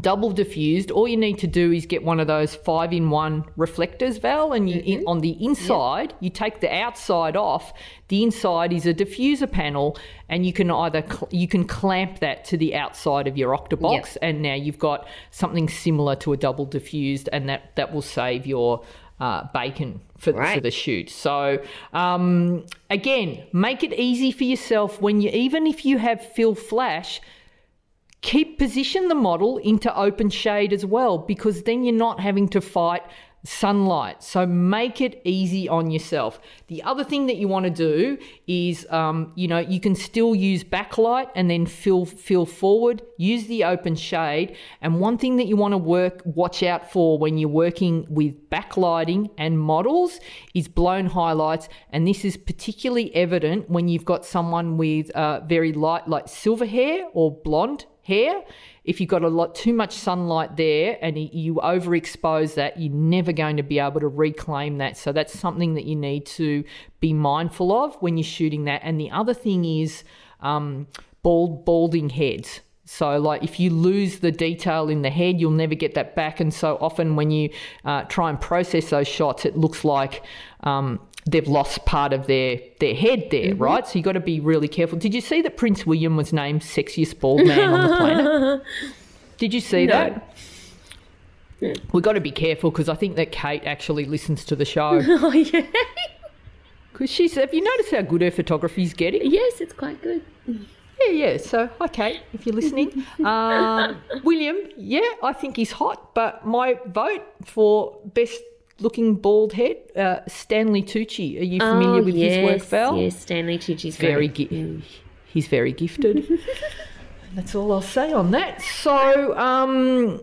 double diffused, all you need to do is get one of those five in one reflectors, Val, and you, in, on the inside, you take the outside off. The inside is a diffuser panel, and you can either cl- you can clamp that to the outside of your octabox, and now you've got something similar to a double diffused, and that that will save your uh, bacon for, Right. for the shoot. So um, again, make it easy for yourself when you even if you have fill flash keep position the model into open shade as well because then you're not having to fight sunlight. So make it easy on yourself. The other thing that you want to do is um, you know you can still use backlight and then fill fill forward. Use the open shade. And one thing that you want to work watch out for when you're working with backlighting and models is blown highlights. And this is particularly evident when you've got someone with uh, very light like silver hair or blonde hair. If you've got a lot too much sunlight there and you overexpose that, you're never going to be able to reclaim that. So that's something that you need to be mindful of when you're shooting that. And the other thing is um, bald balding heads. So, like, if you lose the detail in the head, you'll never get that back. And so often, when you uh, try and process those shots, it looks like um, they've lost part of their their head there, right? So you got to be really careful. Did you see that Prince William was named sexiest bald man on the planet? Did you see that? We've got to be careful because I think that Kate actually listens to the show. Oh yeah. Because she's, have you noticed how good her photography's getting? yes, it's quite good. Yeah, yeah. So, hi, Kate, if you're listening. um, William, yeah, I think he's hot, but my vote for best looking bald head, uh, Stanley Tucci. Are you familiar oh, with yes, his work, Val? Yes, Stanley Tucci's Very, great. gi- he's very gifted. That's all I'll say on that. So, um,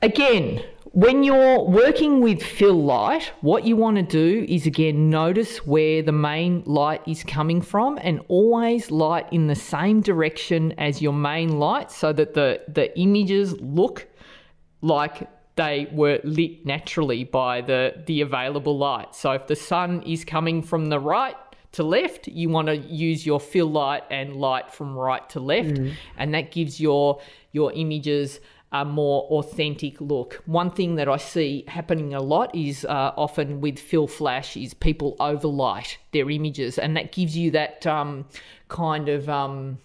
again, when you're working with fill light, what you want to do is again notice where the main light is coming from and always light in the same direction as your main light so that the, the images look like they were lit naturally by the, the available light. So if the sun is coming from the right to left, you want to use your fill light and light from right to left, and that gives your your images a more authentic look. One thing that I see happening a lot is uh, often with fill flash is people overlight their images, and that gives you that um, kind of um,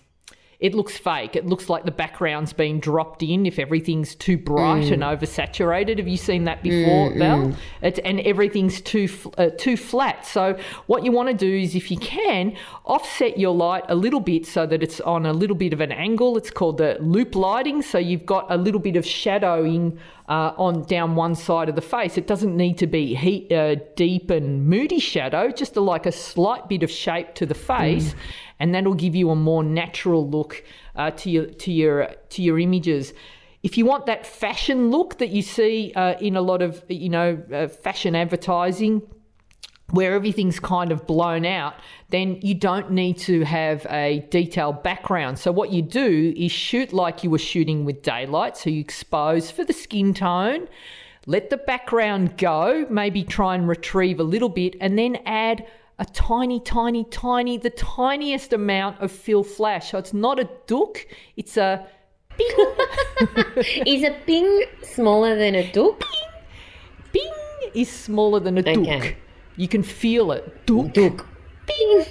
it looks fake. It looks like the background's been dropped in if everything's too bright and oversaturated. Have you seen that before, Val? It's, and everything's too uh, too flat. So what you want to do is, if you can, offset your light a little bit so that it's on a little bit of an angle. It's called the loop lighting. So you've got a little bit of shadowing uh, on down one side of the face. It doesn't need to be heat, uh, deep and moody shadow, just a, like a slight bit of shape to the face, and that'll give you a more natural look uh, to your to your to your images. If you want that fashion look that you see uh, in a lot of you know uh, fashion advertising, where everything's kind of blown out, then you don't need to have a detailed background. So, what you do is shoot like you were shooting with daylight. So, you expose for the skin tone, let the background go, maybe try and retrieve a little bit, and then add a tiny, tiny, tiny, the tiniest amount of fill flash. So, it's not a dook, it's a ping. Is a ping smaller than a dook? bing is smaller than a Okay. dook. You can feel it. Dook. Dook. Ping.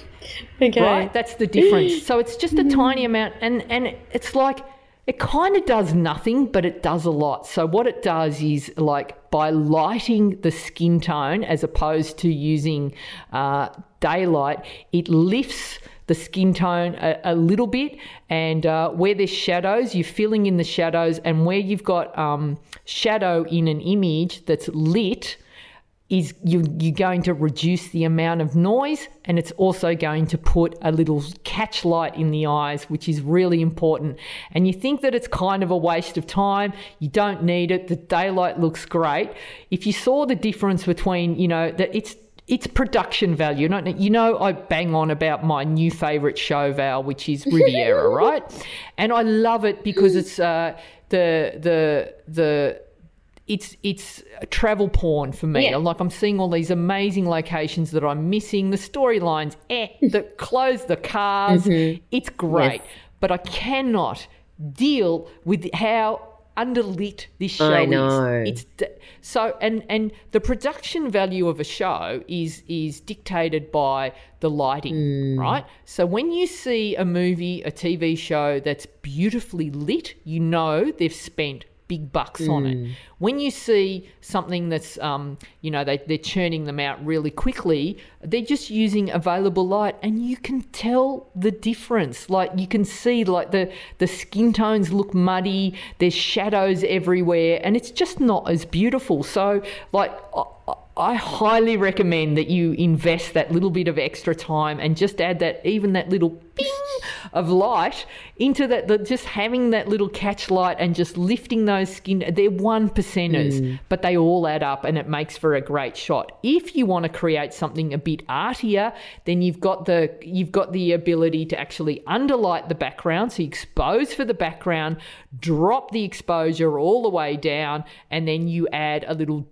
Okay. right? That's the difference. So it's just a tiny amount, and and it's like it kind of does nothing, but it does a lot. So what it does is like by lighting the skin tone as opposed to using uh, daylight, it lifts the skin tone a, a little bit, and uh, where there's shadows, you're filling in the shadows, and where you've got um, shadow in an image that's lit is you, you're going to reduce the amount of noise and it's also going to put a little catch light in the eyes, which is really important. And you think that it's kind of a waste of time, you don't need it, the daylight looks great. If you saw the difference between, you know, that it's it's production value. You know, you know, I bang on about my new favorite show, Val, which is Riviera, right? And I love it because it's uh, the the the it's it's travel porn for me. Yeah. Like I'm seeing all these amazing locations that I'm missing. The storylines, eh, the clothes, the cars, it's great. Yes. But I cannot deal with how underlit this show I know. is. It's so and and the production value of a show is is dictated by the lighting, right? So when you see a movie, a TV show that's beautifully lit, you know they've spent big bucks on it. When you see something that's, um, you know, they, they're churning them out really quickly, they're just using available light and you can tell the difference. Like you can see like the, the skin tones look muddy, there's shadows everywhere and it's just not as beautiful. So like, I, I highly recommend that you invest that little bit of extra time and just add that even that little ping of light into that the, just having that little catch light and just lifting those skin they're one percenters mm. but they all add up and it makes for a great shot. If you want to create something a bit artier then you've got the you've got the ability to actually underlight the background so you expose for the background drop the exposure all the way down and then you add a little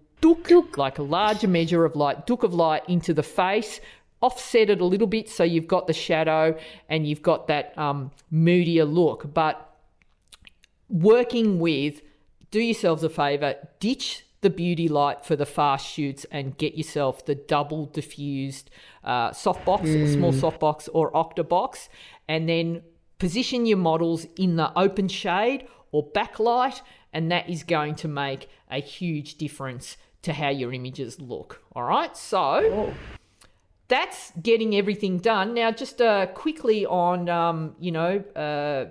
like a larger measure of light, dook of light into the face, offset it a little bit so you've got the shadow and you've got that um, moodier look. But working with, do yourselves a favor, ditch the beauty light for the fast shoots and get yourself the double diffused uh, softbox, small softbox, or octabox, and then position your models in the open shade or backlight, and that is going to make a huge difference to how your images look. All right, so that's getting everything done. Now, just uh, quickly on, um, you know, uh,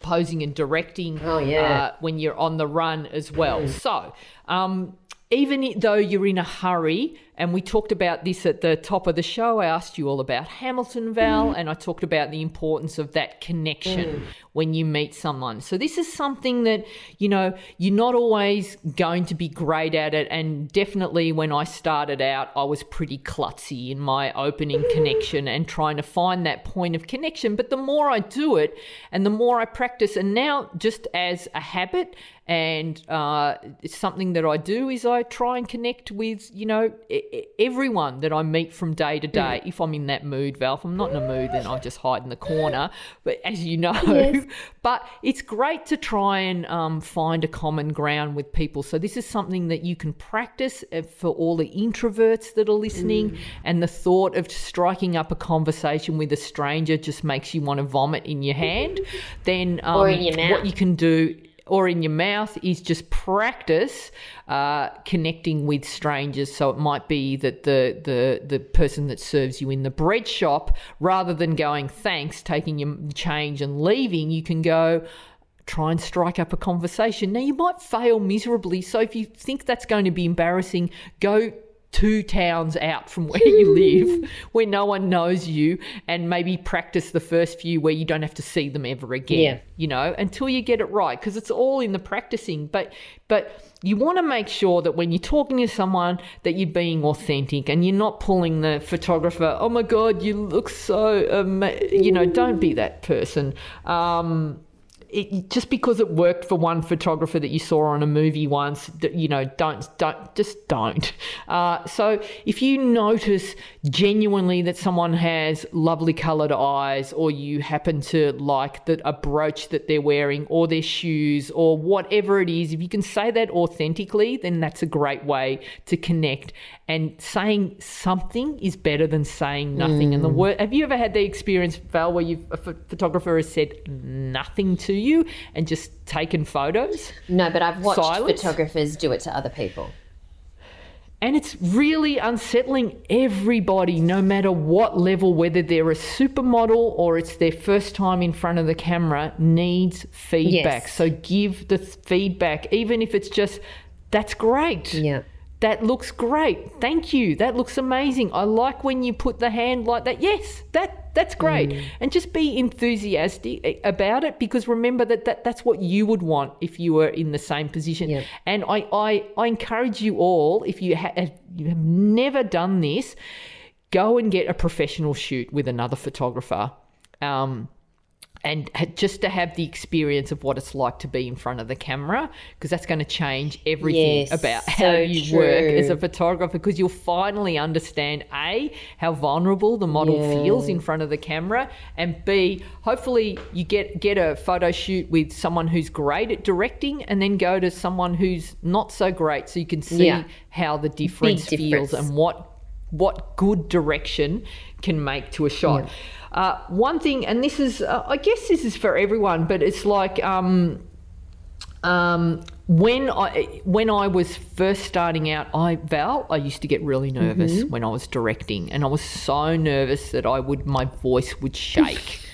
posing and directing Oh, yeah. uh, when you're on the run as well. So, um, even though you're in a hurry, and we talked about this at the top of the show, I asked you all about Hamilton Val, mm. and I talked about the importance of that connection mm. when you meet someone. So, this is something that, you know, you're not always going to be great at it. And definitely when I started out, I was pretty klutzy in my opening mm. connection and trying to find that point of connection. But the more I do it and the more I practice, and now just as a habit, and uh, it's something that I do is I try and connect with you know everyone that I meet from day to day. If I'm in that mood, Val, if I'm not in a mood, then I just hide in the corner. But as you know, but it's great to try and um, find a common ground with people. So this is something that you can practice uh, for all the introverts that are listening. And the thought of striking up a conversation with a stranger just makes you want to vomit in your hand. Then um, Or in your mouth. what you can do or in your mouth is just practice uh, connecting with strangers. So it might be that the, the the person that serves you in the bread shop, rather than going thanks, taking your change and leaving, you can go try and strike up a conversation. Now you might fail miserably. So if you think that's going to be embarrassing, go two towns out from where you live where no one knows you and maybe practice the first few where you don't have to see them ever again Yeah. you know until you get it right because it's all in the practicing but but you want to make sure that when you're talking to someone that you're being authentic and you're not pulling the photographer oh my god you look so ama-. you know don't be that person um it, just because it worked for one photographer that you saw on a movie once, that, you know, don't, don't, just don't. Uh, so if you notice genuinely that someone has lovely coloured eyes, or you happen to like that a brooch that they're wearing, or their shoes, or whatever it is, if you can say that authentically, then that's a great way to connect. And saying something is better than saying nothing. And the word, have you ever had the experience, Val, where you've, a ph- photographer has said nothing to you and just taken photos? No, but I've watched Silence? photographers do it to other people. And it's really unsettling everybody, no matter what level, whether they're a supermodel or it's their first time in front of the camera, needs feedback. Yes. So give the feedback, even if it's just, that's great. Yeah. That looks great. Thank you. That looks amazing. I like when you put the hand like that. Yes, that that's great. Mm. And just be enthusiastic eh, about it because remember that, that that's what you would want if you were in the same position. Yeah. And I, I, I encourage you all, if you, ha- if you have never done this, go and get a professional shoot with another photographer. Um, and just to have the experience of what it's like to be in front of the camera because that's going to change everything Yes, about how so you work as a photographer because you'll finally understand a how vulnerable the model Yeah. feels in front of the camera and b hopefully you get get a photo shoot with someone who's great at directing and then go to someone who's not so great so you can see Yeah. how the difference, feels difference. and what what good direction can make to a shot. Uh, one thing, and this is, uh, I guess this is for everyone, but it's like um, um, when I when I was first starting out, I Val, I used to get really nervous when I was directing, and I was so nervous that I would my voice would shake.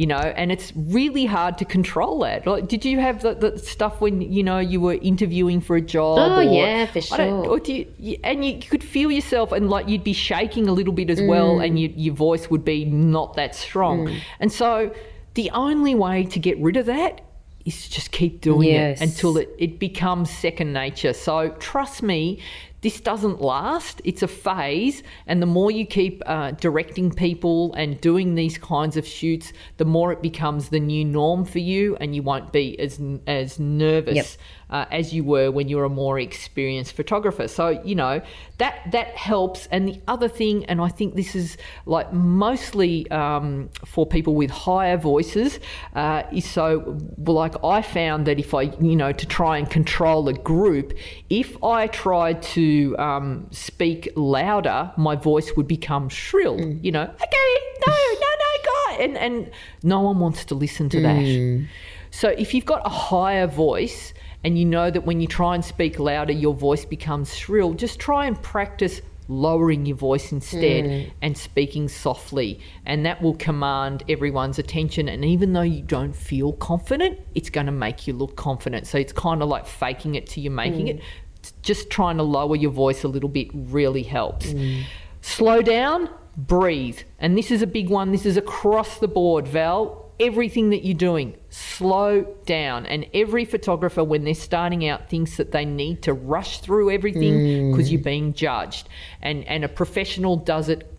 You know, and it's really hard to control that. Like, did you have the, the stuff when you know you were interviewing for a job? Oh, or- yeah, for sure. or do you, and you could feel yourself, and like you'd be shaking a little bit as well, Mm. and you, your voice would be not that strong. And so, the only way to get rid of that is to just keep doing Yes. it until it, it becomes second nature. So, trust me, this doesn't last. It's a phase, and the more you keep uh, directing people and doing these kinds of shoots, the more it becomes the new norm for you, and you won't be as as nervous Yep. Uh, as you were when you were a more experienced photographer. So you know that that helps. And the other thing, and I think this is like mostly um, for people with higher voices, uh, is so like I found that if I you know to try and control a group, if I tried to um, speak louder, my voice would become shrill. You know, okay, no, no, no, guy, and and no one wants to listen to that. So if you've got a higher voice and you know that when you try and speak louder, your voice becomes shrill, just try and practice lowering your voice instead mm. and speaking softly. And that will command everyone's attention. And even though you don't feel confident, it's going to make you look confident. So it's kind of like faking it till you're making it. Mm. Just trying to lower your voice a little bit really helps. Mm. Slow down, breathe. And this is a big one. This is across the board, Val. Everything that you're doing, slow down. And every photographer, when they're starting out, thinks that they need to rush through everything mm. because you're being judged. And, and a professional does it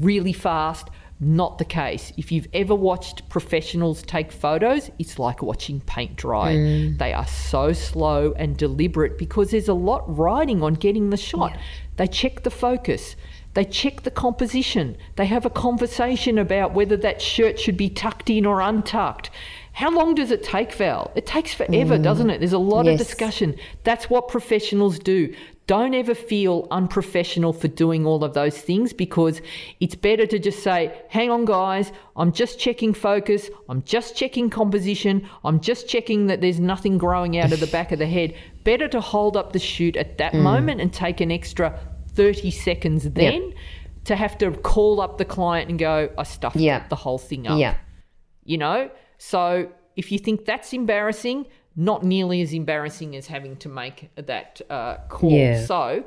really fast. Not the case. If you've ever watched professionals take photos, it's like watching paint dry. Mm. They are so slow and deliberate because there's a lot riding on getting the shot. They check the focus. They check the composition. They have a conversation about whether that shirt should be tucked in or untucked. How long does it take, Val? It takes forever, mm. doesn't it? There's a lot of discussion. That's what professionals do. Don't ever feel unprofessional for doing all of those things because it's better to just say, hang on, guys, I'm just checking focus, I'm just checking composition, I'm just checking that there's nothing growing out of the back of the head. Better to hold up the shoot at that mm. moment and take an extra 30 seconds then to have to call up the client and go, I stuffed Yeah. the whole thing up. Yeah. you know? So if you think that's embarrassing not nearly as embarrassing as having to make that uh, call. Yeah. so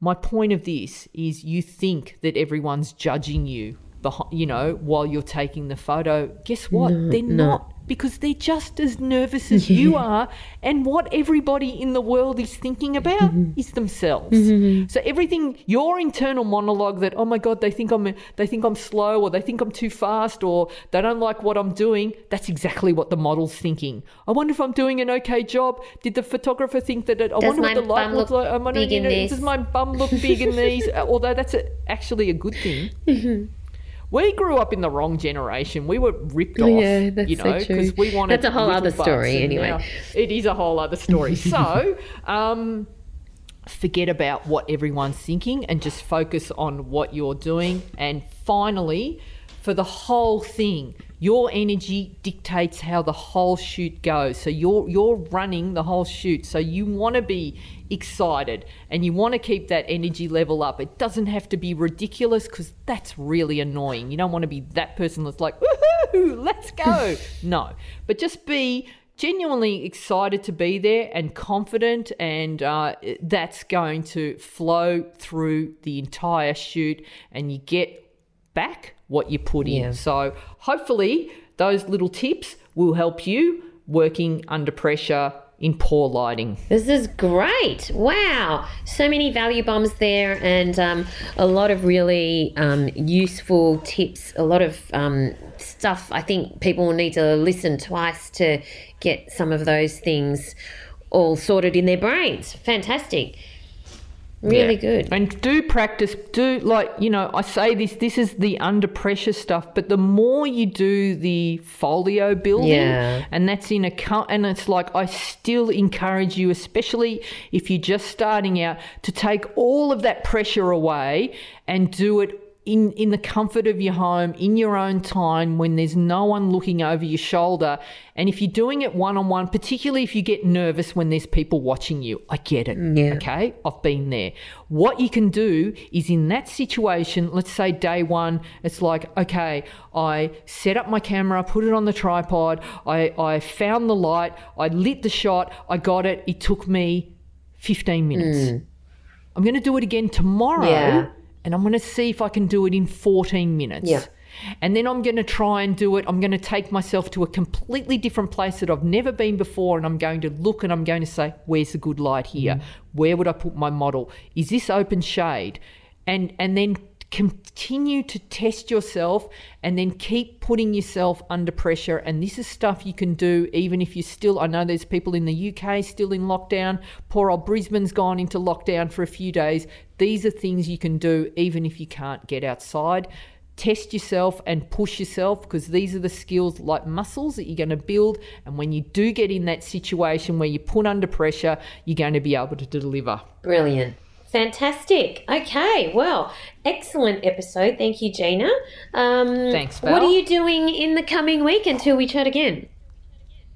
my point of this is you think that everyone's judging you behind, you know while you're taking the photo. Guess what? They're not because they're just as nervous as you are and what everybody in the world is thinking about mm-hmm. is themselves. Mm-hmm. So everything your internal monologue that oh my god they think i'm they think i'm slow or they think i'm too fast or they don't like what i'm doing that's exactly what the model's thinking. I wonder if i'm doing an okay job. Did the photographer think that it, i wonder my what the light bum looks look like? I wonder big you in know, this? does my bum look big in these? Although that's a, actually a good thing mm-hmm. We grew up in the wrong generation. We were ripped off, yeah, that's you know, because we wanted. That's a whole other story anyway. It is a whole other story. so, um, forget about what everyone's thinking and just focus on what you're doing. And finally, for the whole thing, your energy dictates how the whole shoot goes. So you're you're running the whole shoot. So you want to be excited and you want to keep that energy level up. It doesn't have to be ridiculous because that's really annoying. You don't want to be that person that's like, woohoo, let's go. no, but just be genuinely excited to be there and confident, and uh, that's going to flow through the entire shoot, and you get back what you put in. So hopefully those little tips will help you working under pressure in poor lighting. This is great. Wow. So many value bombs there and um, a lot of really um, useful tips, a lot of um, stuff. I think people will need to listen twice to get some of those things all sorted in their brains. Fantastic. Really yeah. good. And do practice, do like, you know, I say this, this is the under pressure stuff, but the more you do the folio building, yeah. and that's in a, and it's like, I still encourage you, especially if you're just starting out, to take all of that pressure away and do it in, in the comfort of your home, in your own time, when there's no one looking over your shoulder. And if you're doing it one on one, particularly if you get nervous when there's people watching you, I get it. Yeah. Okay. I've been there. What you can do is in that situation, let's say day one, it's like, okay, I set up my camera, put it on the tripod, I, I found the light, I lit the shot, I got it. It took me 15 minutes. Mm. I'm going to do it again tomorrow. Yeah and I'm going to see if I can do it in 14 minutes. Yeah. And then I'm going to try and do it. I'm going to take myself to a completely different place that I've never been before. And I'm going to look and I'm going to say, where's the good light here? Mm. Where would I put my model? Is this open shade? And, and then continue to test yourself and then keep putting yourself under pressure. And this is stuff you can do even if you're still, I know there's people in the UK still in lockdown. Poor old Brisbane's gone into lockdown for a few days. These are things you can do even if you can't get outside. Test yourself and push yourself because these are the skills like muscles that you're going to build. And when you do get in that situation where you're put under pressure, you're going to be able to deliver. Brilliant. Fantastic. Okay, well, excellent episode. Thank you, Gina. Um, Thanks, Val. What are you doing in the coming week until we chat again?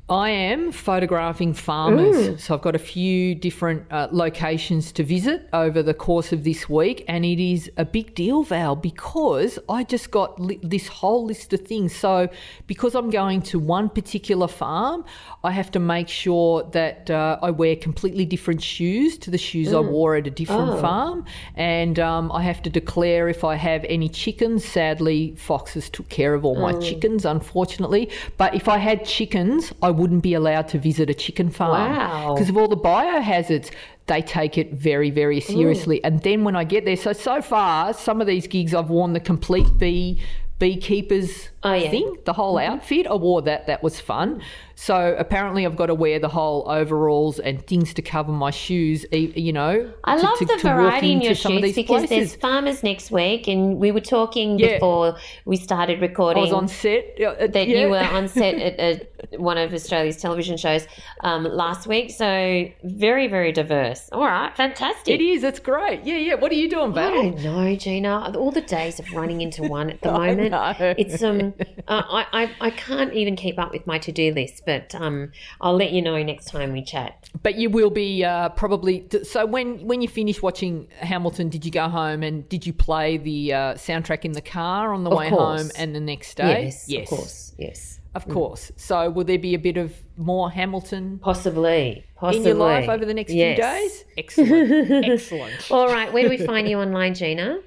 I am photographing farmers. Mm. So I've got a few different uh, locations to visit over the course of this week. And it is a big deal, Val, because I just got li- this whole list of things. So because I'm going to one particular farm, I have to make sure that uh, I wear completely different shoes to the shoes mm. I wore at a different oh. farm. And um, I have to declare if I have any chickens. Sadly, foxes took care of all my mm. chickens, unfortunately. But if I had chickens, I wouldn't be allowed to visit a chicken farm because of all the biohazards. They take it very, very seriously. Ooh. And then when I get there, so so far, some of these gigs I've worn the complete bee beekeepers oh, yeah. thing, the whole mm-hmm. outfit. I wore that. That was fun. So apparently, I've got to wear the whole overalls and things to cover my shoes. You know, I to, love to, the to variety in your shoes because places. there's farmers next week, and we were talking yeah. before we started recording. I was on set. Uh, that yeah. you were on set at, one of Australia's television shows um, last week. So very, very diverse. All right, fantastic. It is. It's great. Yeah, yeah. What are you doing, Val? I don't know, Gina. All the days of running into one at the moment. It's um, uh, I, I I can't even keep up with my to do list but um, I'll let you know next time we chat. But you will be uh, probably so when when you finish watching Hamilton, did you go home and did you play the uh, soundtrack in the car on the of way course. home and the next day? Yes, yes, of course, yes. Of mm. course. So will there be a bit of more Hamilton? Possibly. Possibly. In your life over the next yes. few days? Excellent. Excellent. All right. Where do we find you online, Gina?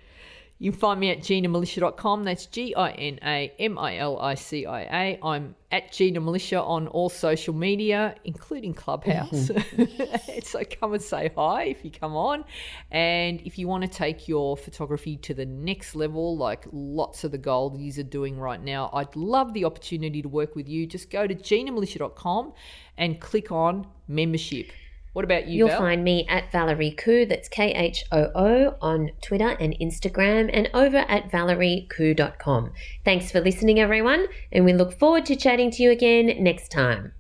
You can find me at ginamilicia.com. That's G I N A M I L I C I A. I'm at Gina Milicia on all social media, including Clubhouse. Mm-hmm. so come and say hi if you come on. And if you want to take your photography to the next level, like lots of the Goldies are doing right now, I'd love the opportunity to work with you. Just go to ginamilicia.com and click on membership. What about you? You'll Val? find me at Valerie Khoo, that's K H O O, on Twitter and Instagram, and over at valeriekhoo.com. Thanks for listening, everyone, and we look forward to chatting to you again next time.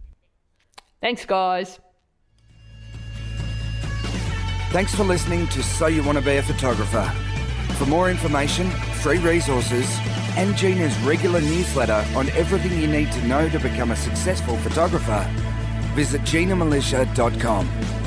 Thanks, guys. Thanks for listening to So You Want to Be a Photographer. For more information, free resources, and Gina's regular newsletter on everything you need to know to become a successful photographer, visit ginamilicia.com.